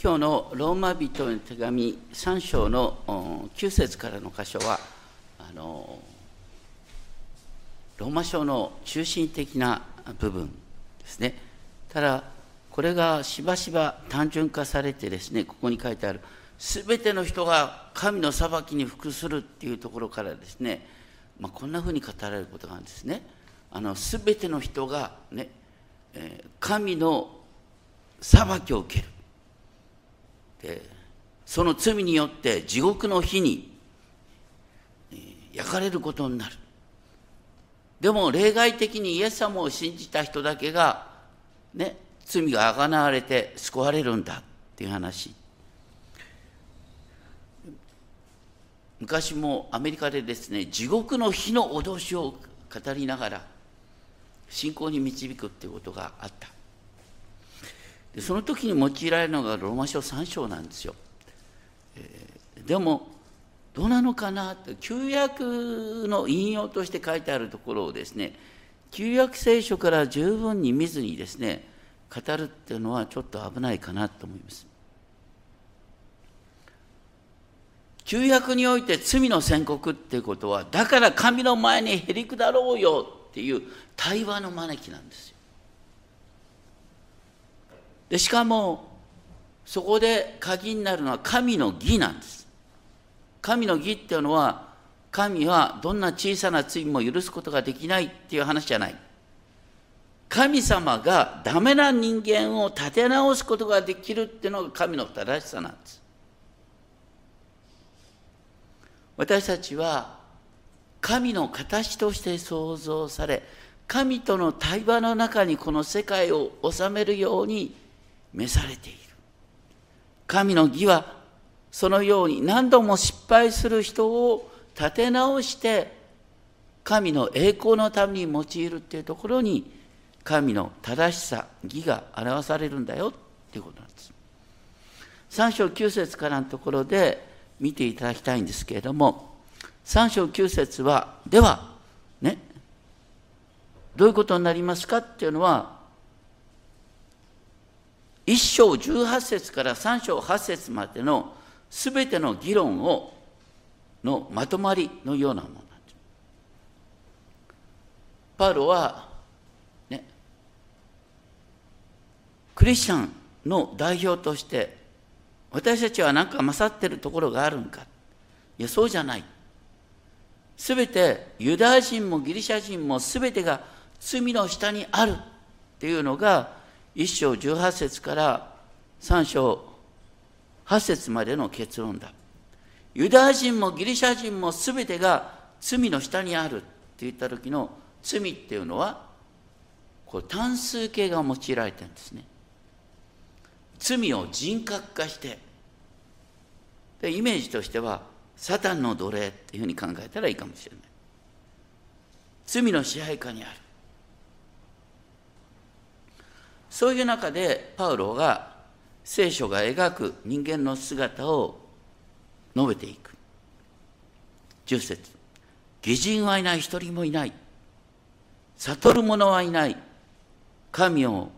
今日のローマ人の手紙3章の9節からの箇所はあのローマ書の中心的な部分ですね。ただこれがしばしば単純化されてですねここに書いてある全ての人が神の裁きに服するっていうところからですね、まあ、こんなふうに語られることがあるんですね。あの全ての人がね、え神の裁きを受ける。でその罪によって地獄の火に焼かれることになる。でも例外的にイエス様を信じた人だけがね罪があがなわれて救われるんだっていう話。昔もアメリカでですね地獄の火の脅しを語りながら信仰に導くっていうことがあった。でその時に用いられるのがローマ書3章なんですよ。えー、でもどうなのかなって旧約の引用として書いてあるところをですね旧約聖書から十分に見ずにですね語るっていうのはちょっと危ないかなと思います。旧約において罪の宣告っていうことはだから神の前にへりくだろうよっていう対話の招きなんですよ。でしかもそこで鍵になるのは神の義なんです。神の義っていうのは神はどんな小さな罪も許すことができないっていう話じゃない。神様がダメな人間を立て直すことができるっていうのが神の正しさなんです。私たちは神の形として創造され神との対話の中にこの世界を治めるように召されている。神の義はそのように何度も失敗する人を立て直して神の栄光のために用いるっていうところに神の正しさ義が表されるんだよっていうことなんです。3章9節からのところで見ていただきたいんですけれども3章9節はではねどういうことになりますかっていうのは1章18節から3章8節までのすべての議論をのまとまりのようなものなんです。パウロは、ね、クリスチャンの代表として私たちは何か勝ってるところがあるんかいやそうじゃないすべてユダヤ人もギリシャ人もすべてが罪の下にあるっていうのが1章18節から3章8節までの結論だ。ユダヤ人もギリシャ人も全てが罪の下にあるって言った時の罪っていうのはこれ単数形が用いられてるんですね。罪を人格化してでイメージとしてはサタンの奴隷っていうふうに考えたらいいかもしれない。罪の支配下にある。そういう中でパウロが聖書が描く人間の姿を述べていく。10節義人はいない、一人もいない。悟る者はいない。神を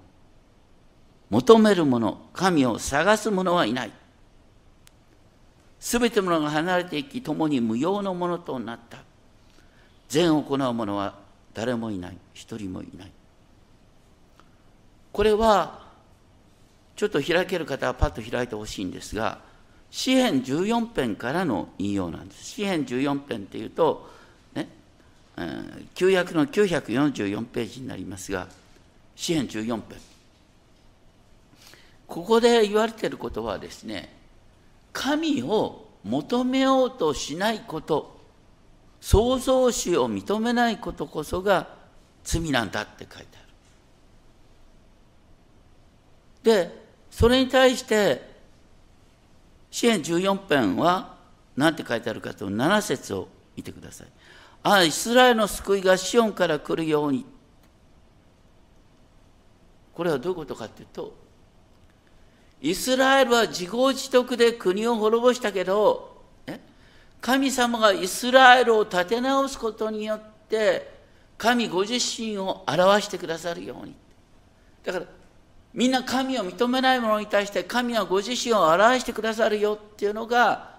求める者、神を探す者はいない。すべての者が離れていき、共に無用のものとなった。善を行う者は誰もいない。一人もいない。これはちょっと開ける方はパッと開いてほしいんですが詩編14編からの引用なんです。詩編14編っていうとね、えー、旧約の944ページになりますが詩編14編。ここで言われていることはですね神を求めようとしないこと創造主を認めないことこそが罪なんだって書いてある。で、それに対して、支援14編は何て書いてあるかというと7節を見てください。ああ、イスラエルの救いがシオンから来るように。これはどういうことかというと、イスラエルは自業自得で国を滅ぼしたけど、神様がイスラエルを立て直すことによって、神ご自身を表してくださるように。だからみんな神を認めない者に対して神はご自身を表してくださるよっていうのが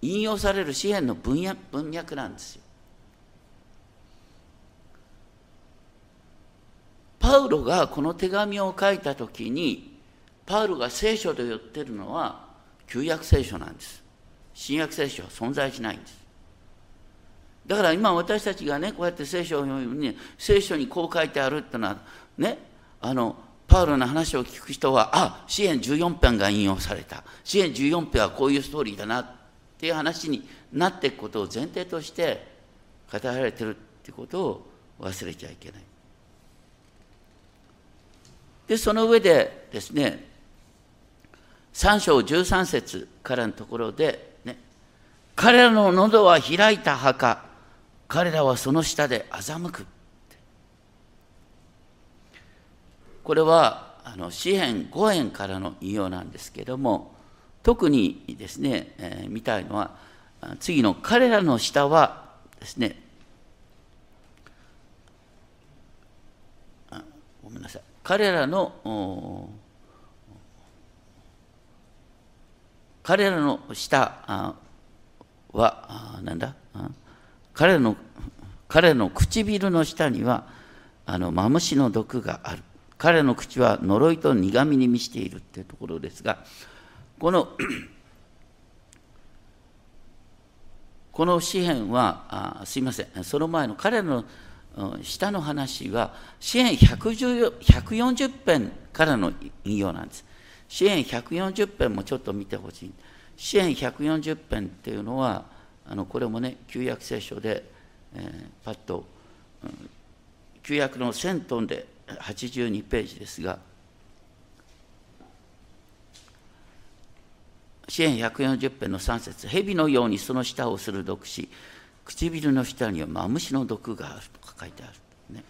引用される詩篇の文文脈なんですよ。パウロがこの手紙を書いた時にパウロが聖書と言ってるのは旧約聖書なんです。新約聖書は存在しないんです。だから今私たちがねこうやって聖書を読むに聖書にこう書いてあるっていうのはねあのパウロの話を聞く人はあ支援14編が引用された支援14編はこういうストーリーだなっていう話になっていくことを前提として語られてるってことを忘れちゃいけない。でその上でですね3章13節からのところで、ね、彼らの喉は開いた墓彼らはその下で欺くこれはあの詩編5編からの引用なんですけれども特にですね、えー、見たいのは次の彼らの下はですねごめんなさい。彼らの彼らの下はなんだ？彼らの彼らの唇の下にはあのマムシの毒がある。彼の口は呪いと苦みに満ちているっていうところですがこの この詩篇はあすいません。その前の彼の下の話は詩篇140編からの引用なんです。詩篇140編もちょっと見てほしい。詩篇140編っていうのはあのこれもね旧約聖書で、えー、パッと、うん、旧約の1000トンで82ページですが、支援140編の3節蛇のようにその下を鋭くし、唇の下にはマムシの毒があると書いてある。ね、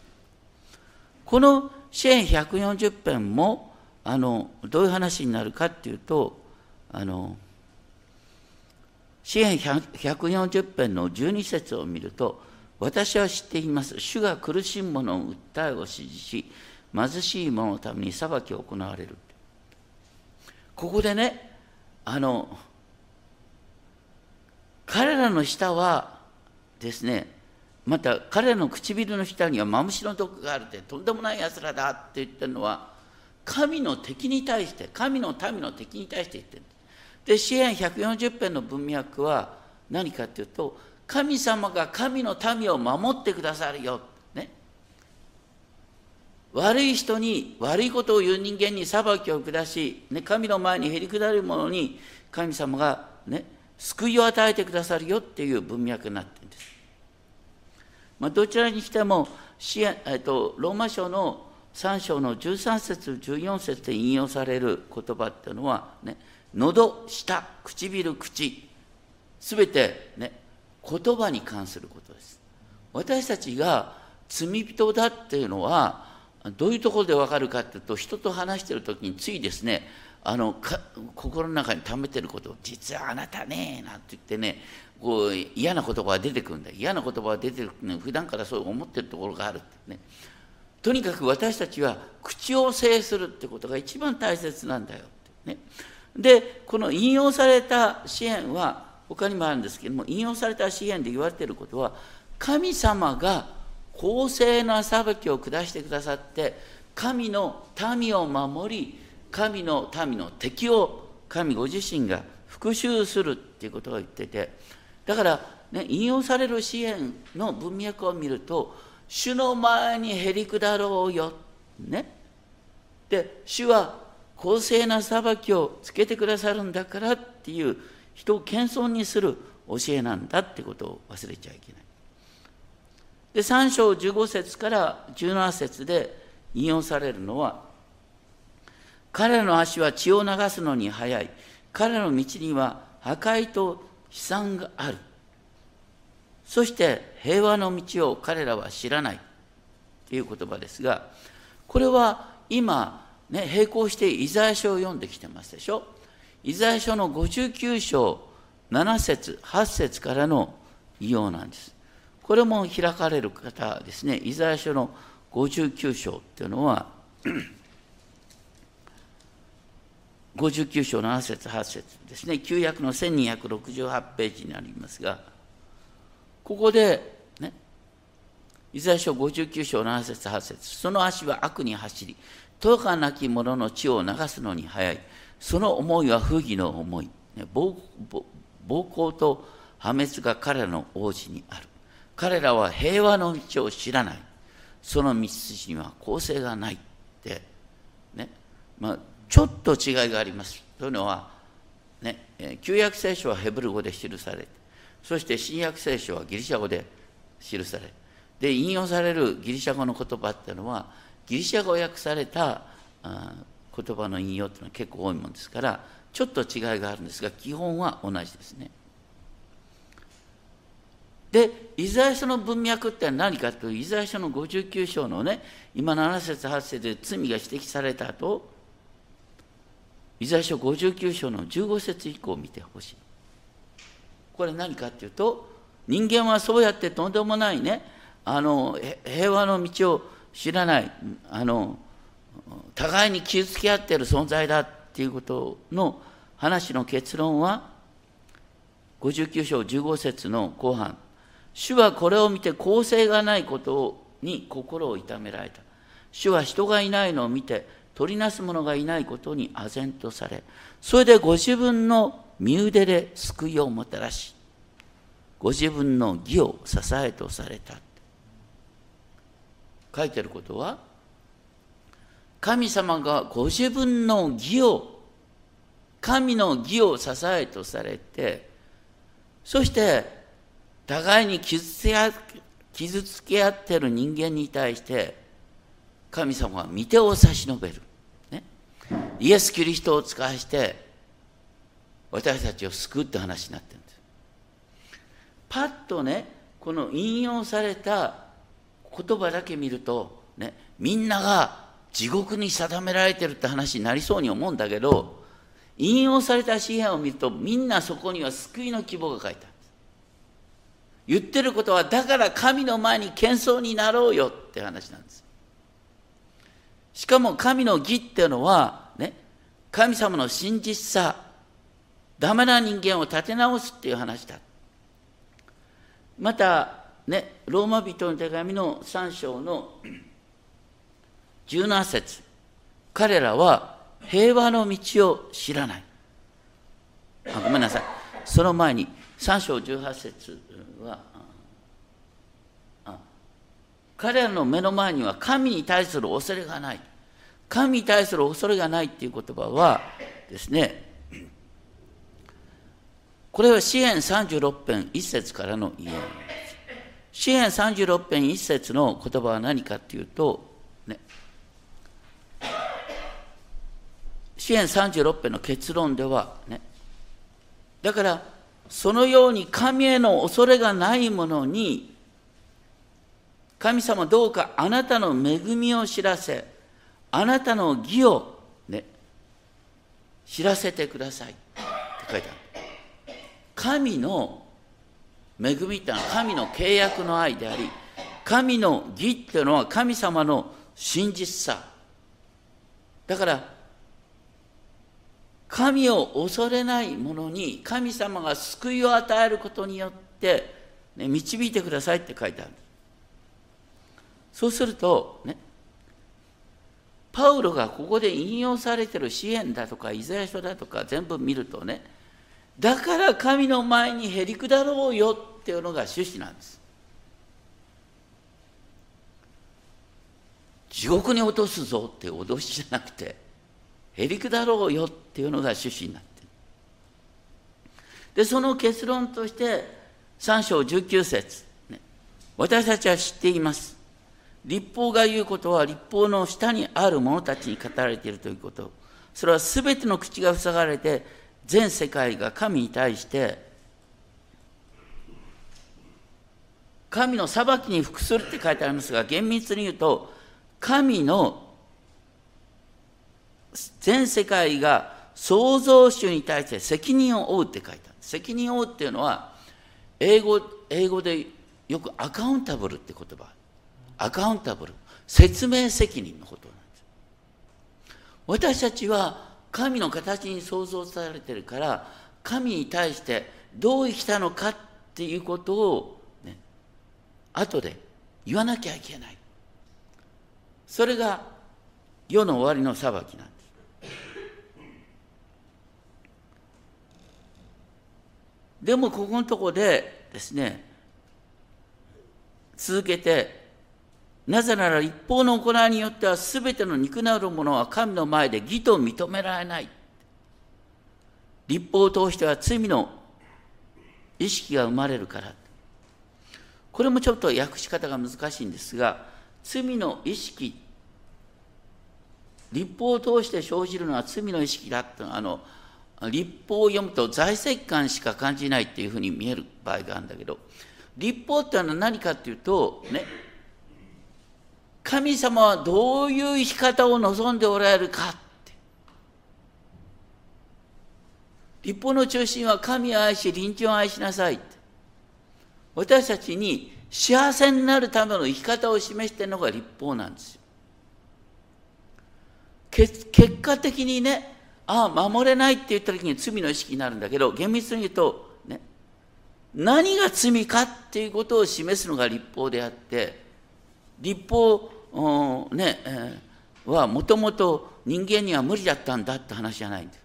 この支援140編もあのどういう話になるかっていうと、あの支援140編の12節を見ると、私は知っています。主が苦しむ者の訴えを支持し、貧しい者のために裁きを行われる。ここでね、あの、彼らの下はですね、また彼らの唇の下にはマムシの毒があるってとんでもない奴らだって言ってるのは、神の敵に対して、神の民の敵に対して言ってる。で、支援140編の文脈は何かっていうと、神様が神の民を守ってくださるよ。ね。悪い人に悪いことを言う人間に裁きを下し、ね、神の前にへり下る者に神様が、ね、救いを与えてくださるよっていう文脈になってるんです。まあ、どちらにしても、えっと、ローマ書の3章の13節14節で引用される言葉っていうのは、ね、喉、舌、唇、口、すべて、ね、言葉に関することです。私たちが罪人だっていうのはどういうところでわかるかっていうと人と話してる時についですねあの心の中に溜めてることを実はあなたねなんて言ってねこう嫌な言葉が出てくるんだ。嫌な言葉が出てくるね普段からそう思ってるところがあるってね。とにかく私たちは口を制するってことが一番大切なんだよってね。でこの引用された支援は他にもあるんですけども引用された詩篇で言われていることは神様が公正な裁きを下してくださって神の民を守り神の民の敵を神ご自身が復讐するっていうことが言っててだから、ね、引用される支援の文脈を見ると主の前にへり下ろうよね。で主は公正な裁きをつけてくださるんだからっていう人を謙遜にする教えなんだってことを忘れちゃいけない。で3章15節から17節で引用されるのは彼の足は血を流すのに速い。彼の道には破壊と悲惨がある。そして平和の道を彼らは知らない。という言葉ですがこれは今ね並行してイザヤ書を読んできてますでしょ？イザヤ書の59章7節8節からの引用なんです。これも開かれる方ですね、イザヤ書の59章っていうのは、59章7節8節ですね。旧約の1268ページになりますがここでねイザヤ書59章7節8節その足は悪に走り豊かなき者の血を流すのに早い。その思いは不義の思い。暴行と破滅が彼らの王子にある。彼らは平和の道を知らない。その道筋には公正がないって。ね。まあちょっと違いがあります。というのはね。旧約聖書はヘブル語で記されてそして新約聖書はギリシャ語で記されで引用されるギリシャ語の言葉っていうのはギリシャ語訳された言葉の引用っていうのは結構多いもんですからちょっと違いがあるんですが基本は同じですね。でイザヤ書の文脈って何かというとイザヤ書の59章のね今7節8節で罪が指摘された後イザヤ書59章の15節以降を見てほしいこれ何かっていうと人間はそうやってとんでもないねあの平和の道を知らないあの互いに傷つけ合っている存在だっていうことの話の結論は59章15節の後半主はこれを見て公正がないことに心を痛められた。主は人がいないのを見て取りなす者がいないことに唖然とされそれでご自分の身腕で救いをもたらしご自分の義を支えとされた。書いてることは神様がご自分の義を神の義を支えとされてそして互いに傷つけ合ってる人間に対して神様は御手を差し伸べる、ね、イエス・キリストを使わして私たちを救うって話になってるんです。パッとねこの引用された言葉だけ見ると、ね、みんなが地獄に定められてるって話になりそうに思うんだけど引用された詩篇を見るとみんなそこには救いの希望が書いてある。んです言ってることはだから神の前に謙遜になろうよって話なんです。しかも神の義っていうのはね神様の真実さダメな人間を立て直すっていう話だ。またねローマ人の手紙の3章の17節。彼らは平和の道を知らない。あごめんなさい。その前に3章18節は彼らの目の前には神に対する恐れがない。神に対する恐れがないっていう言葉はですねこれは詩篇36編1節からの引用です。詩篇36編1節の言葉は何かっていうとね詩篇36編の結論ではねだからそのように神への恐れがない者に神様どうかあなたの恵みを知らせあなたの義をね知らせてくださいって書いてある。神の恵みってのは神の契約の愛であり神の義っていうのは神様の真実さ。だから神を恐れない者に神様が救いを与えることによって、ね、導いてくださいって書いてある。そうするとねパウロがここで引用されてる支援だとかイザヤ書だとか全部見るとねだから神の前にへりくだろうよっていうのが趣旨なんです。地獄に落とすぞって脅しじゃなくてへりくだろうよっていうのが趣旨になってる。でその結論として3章19節、ね、私たちは知っています。立法が言うことは立法の下にある者たちに語られているということ。それは全ての口が塞がれて全世界が神に対して神の裁きに服するって書いてありますが厳密に言うと神の全世界が創造主に対して責任を負うって書いてある。責任を負うっていうのは英語英語でよくアカウンタブルって言葉。アカウンタブル。説明責任のことなんです。私たちは神の形に創造されてるから神に対してどう生きたのかっていうことを、ね、後で言わなきゃいけない。それが世の終わりの裁きなんです。でもここのとこでですね続けてなぜなら一方の行いによっては全ての肉なるものは神の前で義と認められない。立法を通しては罪の意識が生まれるから。これもちょっと訳し方が難しいんですが罪の意識立法を通して生じるのは罪の意識だってあの立法を読むと在籍感しか感じないっていうふうに見える場合があるんだけど立法ってのは何かっていうとね神様はどういう生き方を望んでおられるかって。立法の中心は神を愛し隣人を愛しなさいって。私たちに幸せになるための生き方を示しているのが立法なんですよ。結果的にねああ守れないって言った時に罪の意識になるんだけど厳密に言うとね何が罪かっていうことを示すのが立法であって立法ね、えー、はもともと人間には無理だったんだって話じゃないんだよ。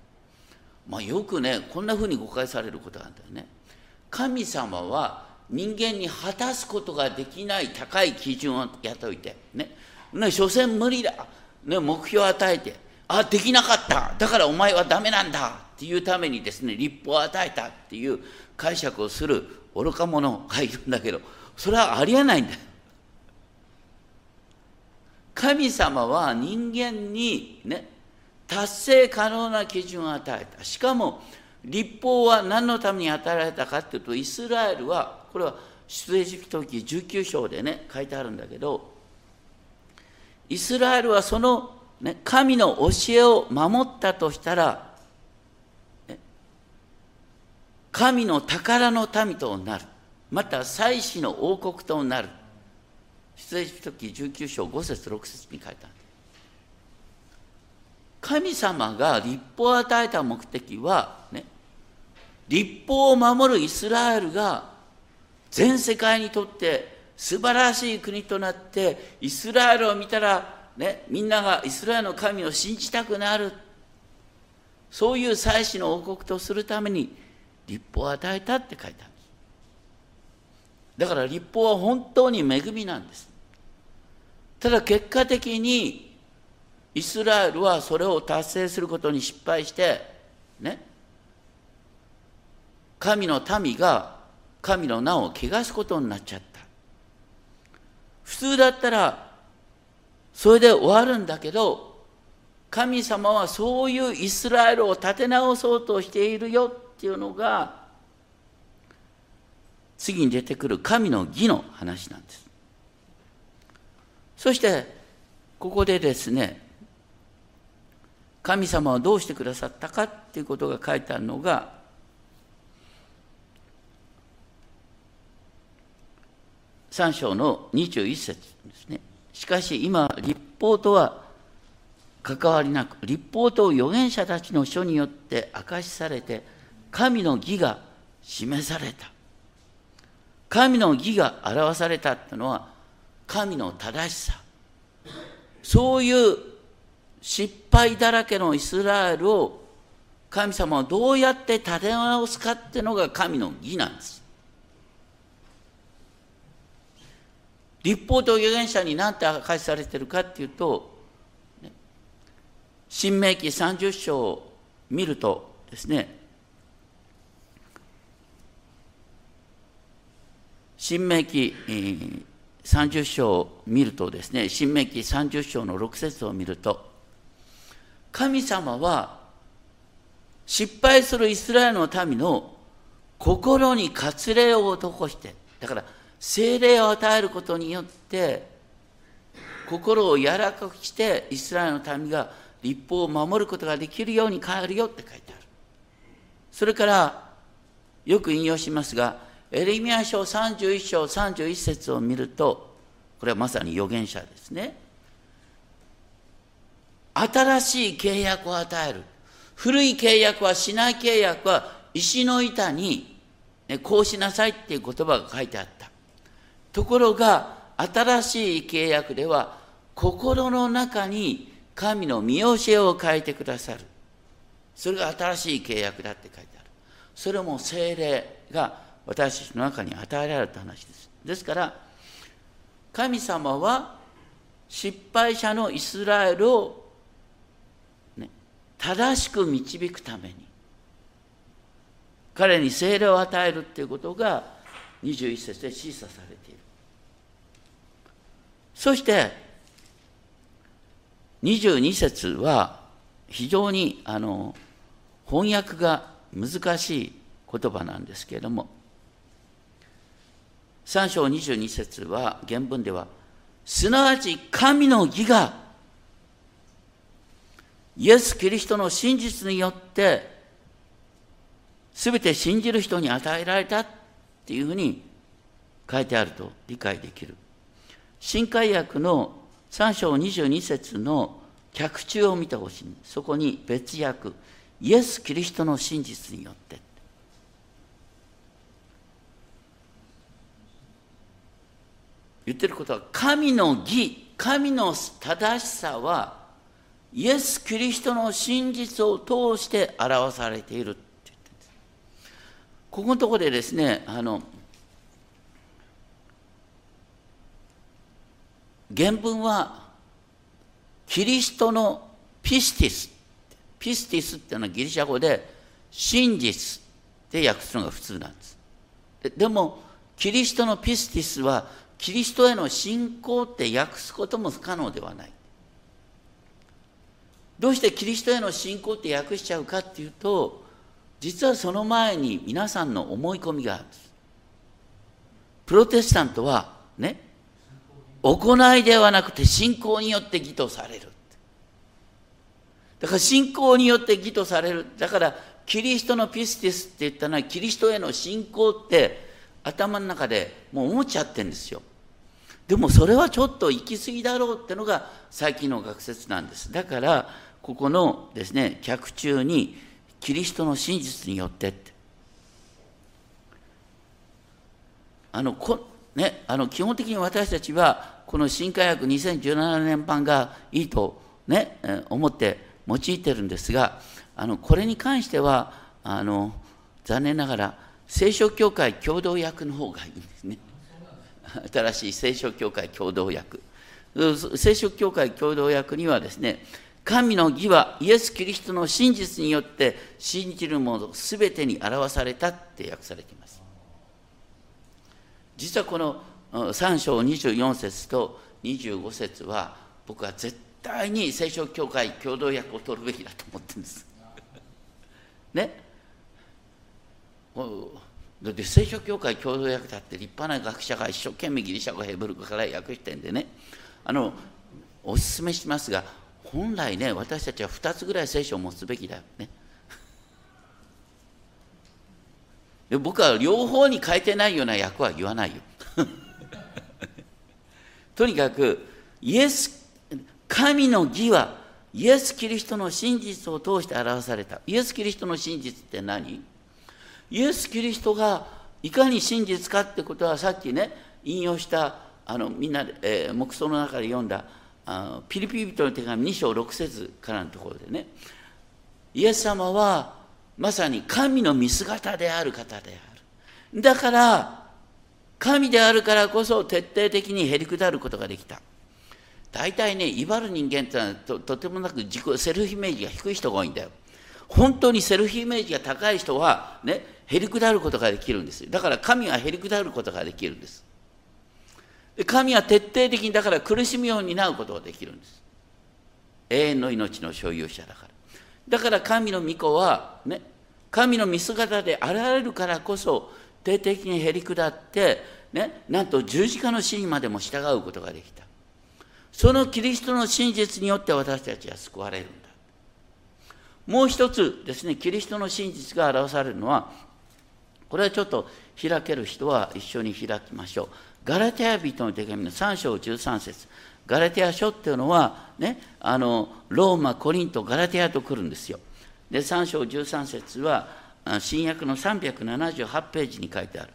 まあ、よくねこんなふうに誤解されることがあるんだよね。神様は人間に果たすことができない高い基準を雇いてねね所詮無理だ、ね、目標を与えてあできなかっただからお前はダメなんだっていうためにですね立法を与えたっていう解釈をする愚か者がいるんだけどそれはありえないんだよ。神様は人間にね達成可能な基準を与えたしかも立法は何のために与えられたかっていうとイスラエルはこれは出エジプト記19章でね書いてあるんだけどイスラエルはその、ね、神の教えを守ったとしたら、ね、神の宝の民となる。また祭司の王国となる。出エジプト記19章5節6節に書いてある。神様が立法を与えた目的はね立法を守るイスラエルが全世界にとって素晴らしい国となってイスラエルを見たら、ね、みんながイスラエルの神を信じたくなる。そういう祭司の王国とするために立法を与えたって書いてあるんです。だから立法は本当に恵みなんです。ただ結果的にイスラエルはそれを達成することに失敗してね神の民が神の名を汚すことになっちゃった。普通だったらそれで終わるんだけど神様はそういうイスラエルを立て直そうとしているよっていうのが次に出てくる神の義の話なんですそしてここでですね神様はどうしてくださったかっていうことが書いてあるのが3章の21節ですね。しかし今、立法とは関わりなく、立法と預言者たちの書によって明かしされて、神の義が示された。神の義が表されたってのは、神の正しさ。そういう失敗だらけのイスラエルを神様はどうやって立て直すかっていうのが神の義なんです。立法と預言者に何て明かしされてるかっていうと、ね、新明記30章を見るとですね新明記、30章を見るとですね新明記30章の6節を見ると神様は失敗するイスラエルの民の心に割礼を施してだから精霊を与えることによって心を柔らかくしてイスラエルの民が立法を守ることができるように変えるよって書いてある。それからよく引用しますがエレミア書31章31節を見るとこれはまさに預言者ですね。新しい契約を与える。古い契約はしない契約は石の板に、ね、こうしなさいっていう言葉が書いてあった。ところが新しい契約では心の中に神の見教えを変えてくださる。それが新しい契約だって書いてある。それも精霊が私たちの中に与えられた話です。ですから、神様は失敗者のイスラエルを、ね、正しく導くために、彼に精霊を与えるっていうことが21節で示唆されている。そして、22節は非常にあの翻訳が難しい言葉なんですけれども、3章22節は原文では、すなわち神の義がイエス・キリストの真実によって全て信じる人に与えられたっていうふうに書いてあると理解できる。新海訳の3章22節の脚中を見てほしい。そこに別訳、イエス・キリストの真実によって。言ってることは、神の義、神の正しさは、イエス・キリストの真実を通して表されているって言って。ここのところでですね、あの、原文は、キリストのピスティス、ピスティスっていうのはギリシャ語で、真実で訳すのが普通なんです。でも、キリストのピスティスは、キリストへの信仰って訳すことも不可能ではない。どうしてキリストへの信仰って訳しちゃうかっていうと、実はその前に皆さんの思い込みがあるんです。プロテスタントはね、行いではなくて信仰によって義とされる。だから信仰によって義とされる。だからキリストのピスティスって言ったのはキリストへの信仰って頭の中でもう思っちゃってるんですよ。でもそれはちょっと行き過ぎだろうってのが最近の学説なんです。だから、ここのですね、客中にキリストの真実によってって。あの、こね、あの基本的に私たちは、この新科学2017年版がいいとね、思って用いてるんですが、あのこれに関してはあの、残念ながら、聖書協会共同訳の方がいいんですね。新しい聖書協会共同訳。聖書協会共同訳にはですね、神の義はイエス・キリストの真実によって信じる者すべてに表されたって訳されています。実はこの3章24節と25節は僕は絶対に聖書協会共同訳を取るべきだと思ってるんです。ね。だって聖書協会共同訳だって立派な学者が一生懸命ギリシャ語ヘブル語から訳してんでね。あのおすすめしますが本来ね私たちは2つぐらい聖書を持つべきだよね。僕は両方に変えてないような訳は言わないよ。とにかくイエス神の義はイエス・キリストの真実を通して表された。イエス・キリストの真実って何？イエス・キリストがいかに真実かってことはさっきね引用したあのみんなで、えー、黙想の中で読んだあピリピリ人の手紙2章6節からのところでね。イエス様はまさに神の見姿である方である。だから神であるからこそ徹底的にへりくだることができた。大体ね威張る人間ってのはととてもなく自己セルフイメージが低い人が多いんだよ。本当にセルフイメージが高い人はねへりくだることができるんですよ。だから神はへりくだることができるんです。で神は徹底的にだから苦しみを担うことができるんです。永遠の命の所有者だから。だから神の御子はね神の見姿で現れるからこそ徹底的にへりくだってねなんと十字架の死にまでも従うことができた。そのキリストの真実によって私たちは救われるんだ。もう一つですねキリストの真実が表されるのはこれはちょっと開ける人は一緒に開きましょう。ガラテヤ人の手紙の3章13節。ガラテヤ書っていうのは、ね、あのローマ、コリント、ガラテヤと来るんですよ。で3章13節は新約の378ページに書いてある。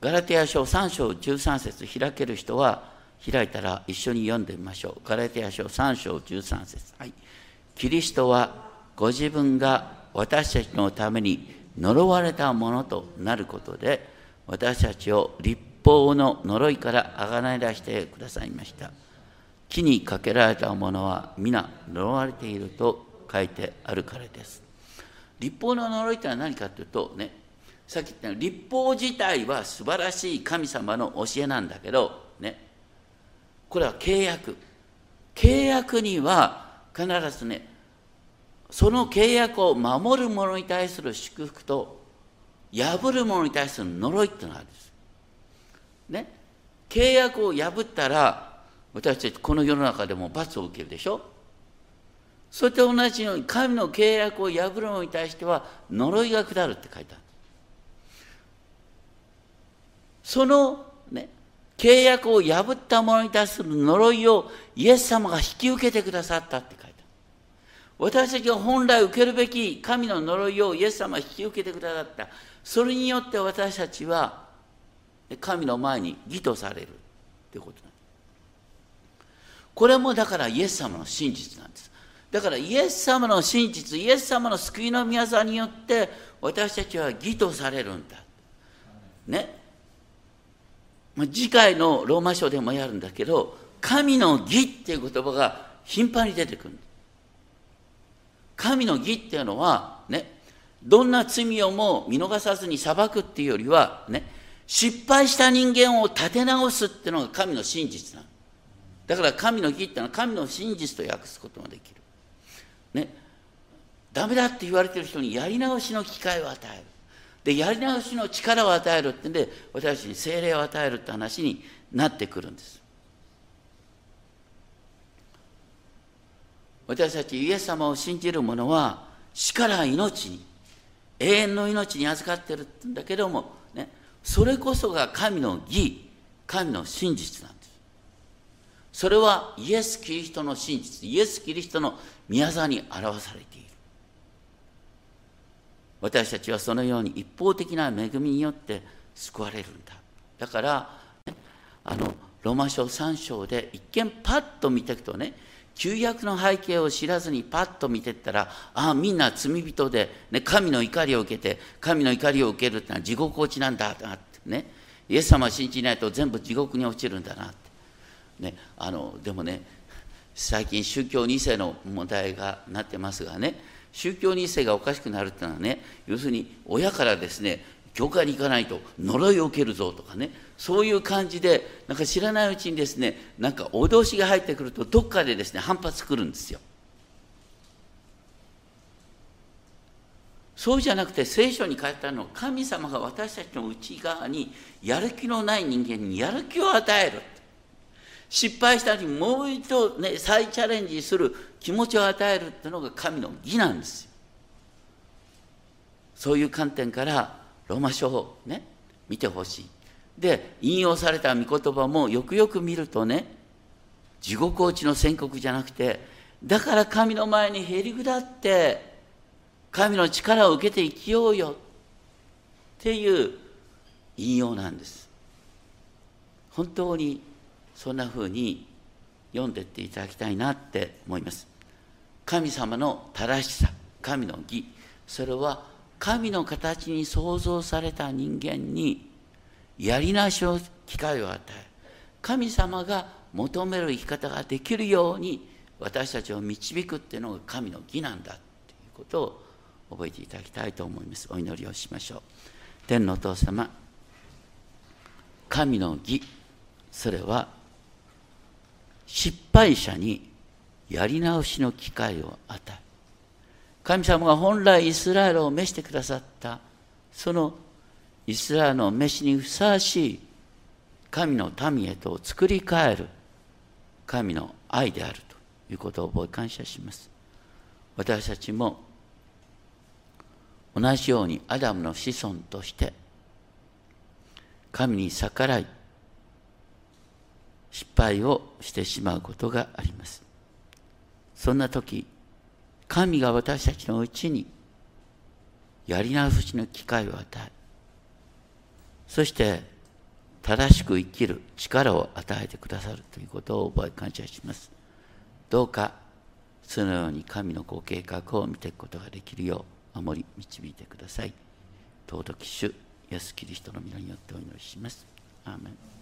ガラテヤ書3章13節開ける人は開いたら一緒に読んでみましょう。ガラテヤ書3章13節。はい。キリストはご自分が私たちのために呪われたものとなることで私たちを立法の呪いからあがない出してくださいました。木にかけられたものは皆呪われていると書いてあるからです。立法の呪いというのは何かというとねさっき言ったように立法自体は素晴らしい神様の教えなんだけどねこれは契約。契約には必ずねその契約を守る者に対する祝福と破る者に対する呪いっていうのがあるんです。ね契約を破ったら私たちこの世の中でも罰を受けるでしょ？それと同じように神の契約を破る者に対しては呪いが下るって書いてある。そのね契約を破った者に対する呪いをイエス様が引き受けてくださったって書いてある。私たちが本来受けるべき神の呪いをイエス様が引き受けてくださった。それによって私たちは神の前に義とされるということなんです。これもだからイエス様の真実なんです。だからイエス様の真実、イエス様の救いの宮座によって私たちは義とされるんだ。ね。次回のローマ書でもやるんだけど、神の義っていう言葉が頻繁に出てくる。神の義っていうのは、ね、どんな罪をも見逃さずに裁くっていうよりは、ね、失敗した人間を立て直すっていうのが神の真実なの。だから神の義っていうのは神の真実と訳すことができる。ね。ダメだって言われてる人にやり直しの機会を与える。で、やり直しの力を与えるってんで、私たちに精霊を与えるって話になってくるんです。私たちイエス様を信じる者は死から命に永遠の命に預かってるってんだけども、それこそが神の義神の真実なんです。それはイエス・キリストの真実イエス・キリストの宮沢に表されている。私たちはそのように一方的な恵みによって救われるんだ。だから、あのローマ書3章で一見パッと見ていくとね旧約の背景を知らずにパッと見てったらああみんな罪人で、ね、神の怒りを受けて神の怒りを受けるってのは地獄落ちなんだなってね。イエス様を信じないと全部地獄に落ちるんだなって、ね、あのでもね最近宗教2世の問題がなってますがね宗教2世がおかしくなるっていうのはね要するに親からですね教会に行かないと呪いを受けるぞとかね。そういう感じでなんか知らないうちにですねなんか脅しが入ってくるとどっかでですね反発くるんですよ。そうじゃなくて聖書に書いてあるのは神様が私たちの内側にやる気のない人間にやる気を与える。失敗したのにもう一度、ね、再チャレンジする気持ちを与えるっていうのが神の義なんですよ。そういう観点からローマ書をね見てほしい。で引用された御言葉もよくよく見るとね地獄落ちの宣告じゃなくてだから神の前にへり下って神の力を受けて生きようよっていう引用なんです。本当にそんなふうに読んでっていただきたいなって思います。神様の正しさ神の義それは神の形に創造された人間にやり直しの機会を与え神様が求める生き方ができるように私たちを導くっていうのが神の義なんだっていうことを覚えていただきたいと思います。お祈りをしましょう。天のお父様神の義。それは失敗者にやり直しの機会を与え神様が本来イスラエルを召してくださった。そのイスラエルの召しにふさわしい神の民へと作り変える。神の愛であるということを覚え感謝します。私たちも同じようにアダムの子孫として神に逆らい失敗をしてしまうことがあります。そんな時神が私たちのうちにやり直しの機会を与えそして正しく生きる力を与えてくださるということを覚え感謝します。どうかそのように神のご計画を見ていくことができるよう守り導いてください。尊き主イエスキリストの皆によってお祈りします。アーメン。